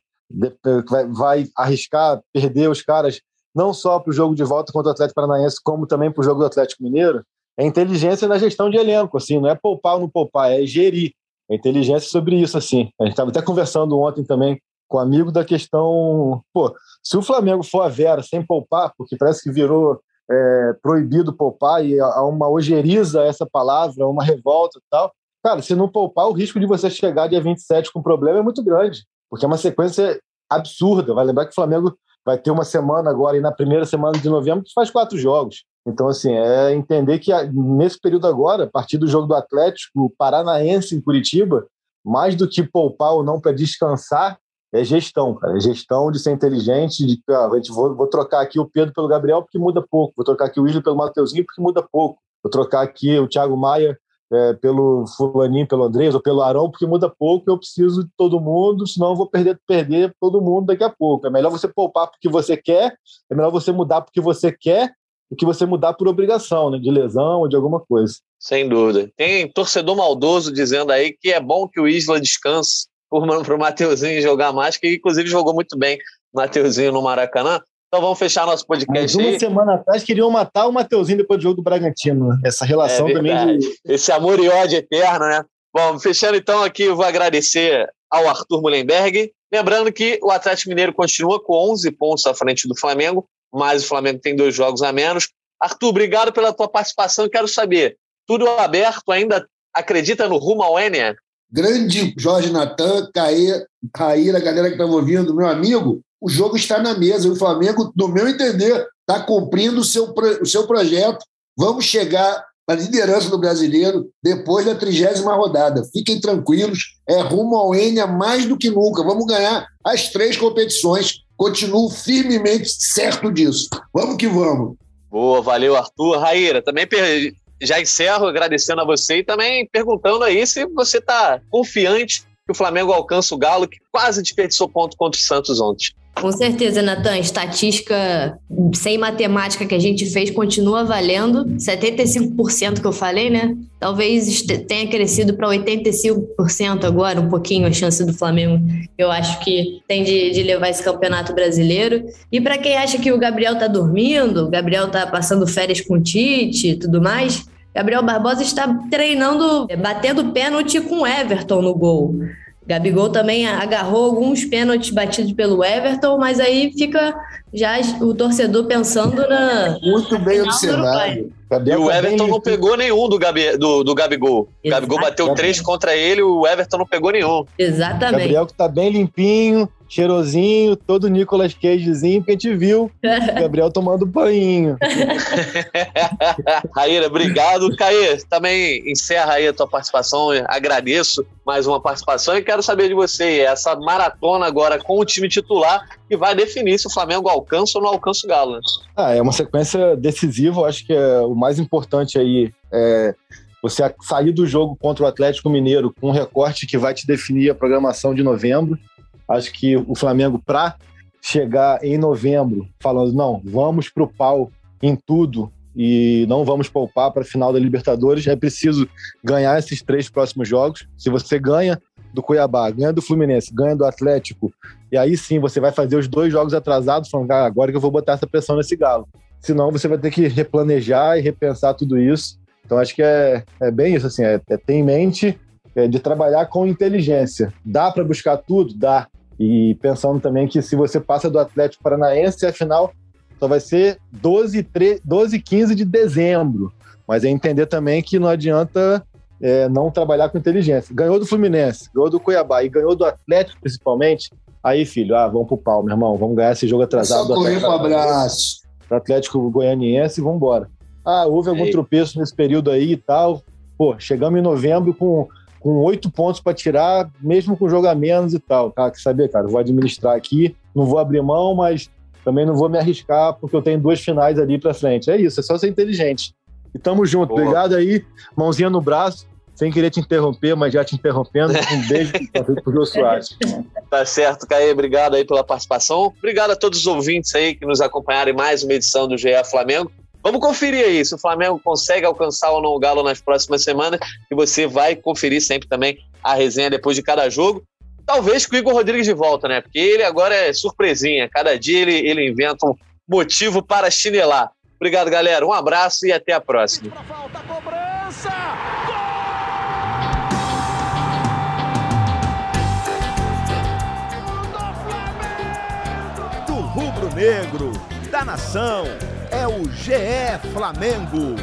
vai, vai arriscar perder os caras não só para o jogo de volta contra o Atlético Paranaense, como também para o jogo do Atlético Mineiro, é inteligência na gestão de elenco, assim, não é poupar ou não poupar, é gerir. É inteligência sobre isso, assim. A gente estava até conversando ontem também com um amigo da questão, pô, se o Flamengo for a Vera sem poupar, porque parece que virou é, proibido poupar e há uma ojeriza essa palavra, uma revolta e tal. Cara, se não poupar, o risco de você chegar dia 27 com problema é muito grande, porque é uma sequência absurda. Vai lembrar que o Flamengo vai ter uma semana agora, e na primeira semana de novembro faz quatro jogos. Então, assim, é entender que nesse período agora, a partir do jogo do Atlético Paranaense em Curitiba, mais do que poupar ou não para descansar, é gestão, cara. É gestão de ser inteligente, de ah, vou, vou trocar aqui o Pedro pelo Gabriel porque muda pouco, vou trocar aqui o Isla pelo Mateuzinho porque muda pouco, vou trocar aqui o Thiago Maia é, pelo Fulaninho, pelo Andrés ou pelo Arão porque muda pouco, eu preciso de todo mundo, senão eu vou perder, perder todo mundo daqui a pouco. É melhor você poupar porque você quer, é melhor você mudar porque você quer do que você mudar por obrigação, né, de lesão ou de alguma coisa. Sem dúvida. Tem torcedor maldoso dizendo aí que é bom que o Isla descanse para o Mateuzinho jogar mais, que inclusive jogou muito bem o Mateuzinho no Maracanã. Então vamos fechar nosso podcast. Mas uma aí. semana atrás queriam matar o Mateuzinho depois do jogo do Bragantino. Né? Essa relação é também. De... Esse amor e ódio eterno, né? Bom, fechando então aqui, eu vou agradecer ao Arthur Mullenberg. Lembrando que o Atlético Mineiro continua com 11 pontos à frente do Flamengo, mas o Flamengo tem dois jogos a menos. Arthur, obrigado pela tua participação. Quero saber, tudo aberto, ainda acredita no rumo ao Enia? Grande Jorge Natan, Caê, Raíra, a galera que está ouvindo, meu amigo, o jogo está na mesa. O Flamengo, no meu entender, está cumprindo o seu, o seu projeto. Vamos chegar à liderança do brasileiro depois da trigésima rodada. Fiquem tranquilos, é rumo ao Enia mais do que nunca. Vamos ganhar as três competições. Continuo firmemente certo disso. Vamos que vamos. Boa, valeu, Arthur. Raíra, também já encerro agradecendo a você e também perguntando aí se você está confiante que o Flamengo alcança o Galo, que quase desperdiçou ponto contra o Santos ontem. Com certeza, Natan. Estatística sem matemática que a gente fez continua valendo. 75% que eu falei, né? Talvez tenha crescido para 85% agora, um pouquinho a chance do Flamengo. Eu acho que tem de, de levar esse campeonato brasileiro. E para quem acha que o Gabriel tá dormindo, o Gabriel tá passando férias com o Tite e tudo mais, Gabriel Barbosa está treinando, batendo pênalti com Everton no gol. Gabigol também agarrou alguns pênaltis batidos pelo Everton, mas aí fica já o torcedor pensando na. Muito bem observado. E o Everton não pegou nenhum do, Gabi, do, do Gabigol. O Gabigol bateu três contra ele, o Everton não pegou nenhum. Exatamente. Gabriel que tá bem limpinho, cheirosinho, todo Nicolas Cagezinho que a gente viu. [laughs] Gabriel tomando banho. [laughs] Raíra, obrigado. Caê, também encerra aí a tua participação. Agradeço mais uma participação e quero saber de você, essa maratona agora com o time titular que vai definir se o Flamengo alcança ou não alcança o Galo. Né? Ah, é uma sequência decisiva, acho que é o mais importante aí é você sair do jogo contra o Atlético Mineiro com um recorte que vai te definir a programação de novembro. Acho que o Flamengo, para chegar em novembro falando, não, vamos pro pau em tudo e não vamos poupar para a final da Libertadores, é preciso ganhar esses três próximos jogos. Se você ganha do Cuiabá, ganha do Fluminense, ganha do Atlético, e aí sim você vai fazer os dois jogos atrasados, falando, ah, agora que eu vou botar essa pressão nesse galo. Senão você vai ter que replanejar e repensar tudo isso. Então acho que é, é bem isso, assim, é, é ter em mente é, de trabalhar com inteligência. Dá para buscar tudo? Dá. E pensando também que se você passa do Atlético Paranaense, afinal, só vai ser 12, 3, 12 15 de dezembro. Mas é entender também que não adianta é, não trabalhar com inteligência. Ganhou do Fluminense, ganhou do Cuiabá e ganhou do Atlético, principalmente. Aí, filho, ah, vamos pro pau, meu irmão. Vamos ganhar esse jogo atrasado. Só correr pro abraço. Pro Atlético Goianiense e vamos embora. Ah, houve algum tropeço nesse período aí e tal. Pô, chegamos em novembro com com oito pontos para tirar, mesmo com jogo a menos e tal. Cara, que saber, cara, vou administrar aqui, não vou abrir mão, mas também não vou me arriscar porque eu tenho duas finais ali para frente. É isso, é só ser inteligente. E tamo junto. Boa. Obrigado aí, mãozinha no braço. Sem querer te interromper, mas já te interrompendo. [laughs] Um beijo pro Jô Soares. Tá certo, Caê. Obrigado aí pela participação. Obrigado a todos os ouvintes aí que nos acompanharam em mais uma edição do GE Flamengo. Vamos conferir aí se o Flamengo consegue alcançar ou não o Galo nas próximas semanas. E você vai conferir sempre também a resenha depois de cada jogo. Talvez com o Igor Rodrigues de volta, né? Porque ele agora é surpresinha. Cada dia ele, ele inventa um motivo para chinelar. Obrigado, galera. Um abraço e até a próxima. Do rubro negro, da nação é o GE Flamengo.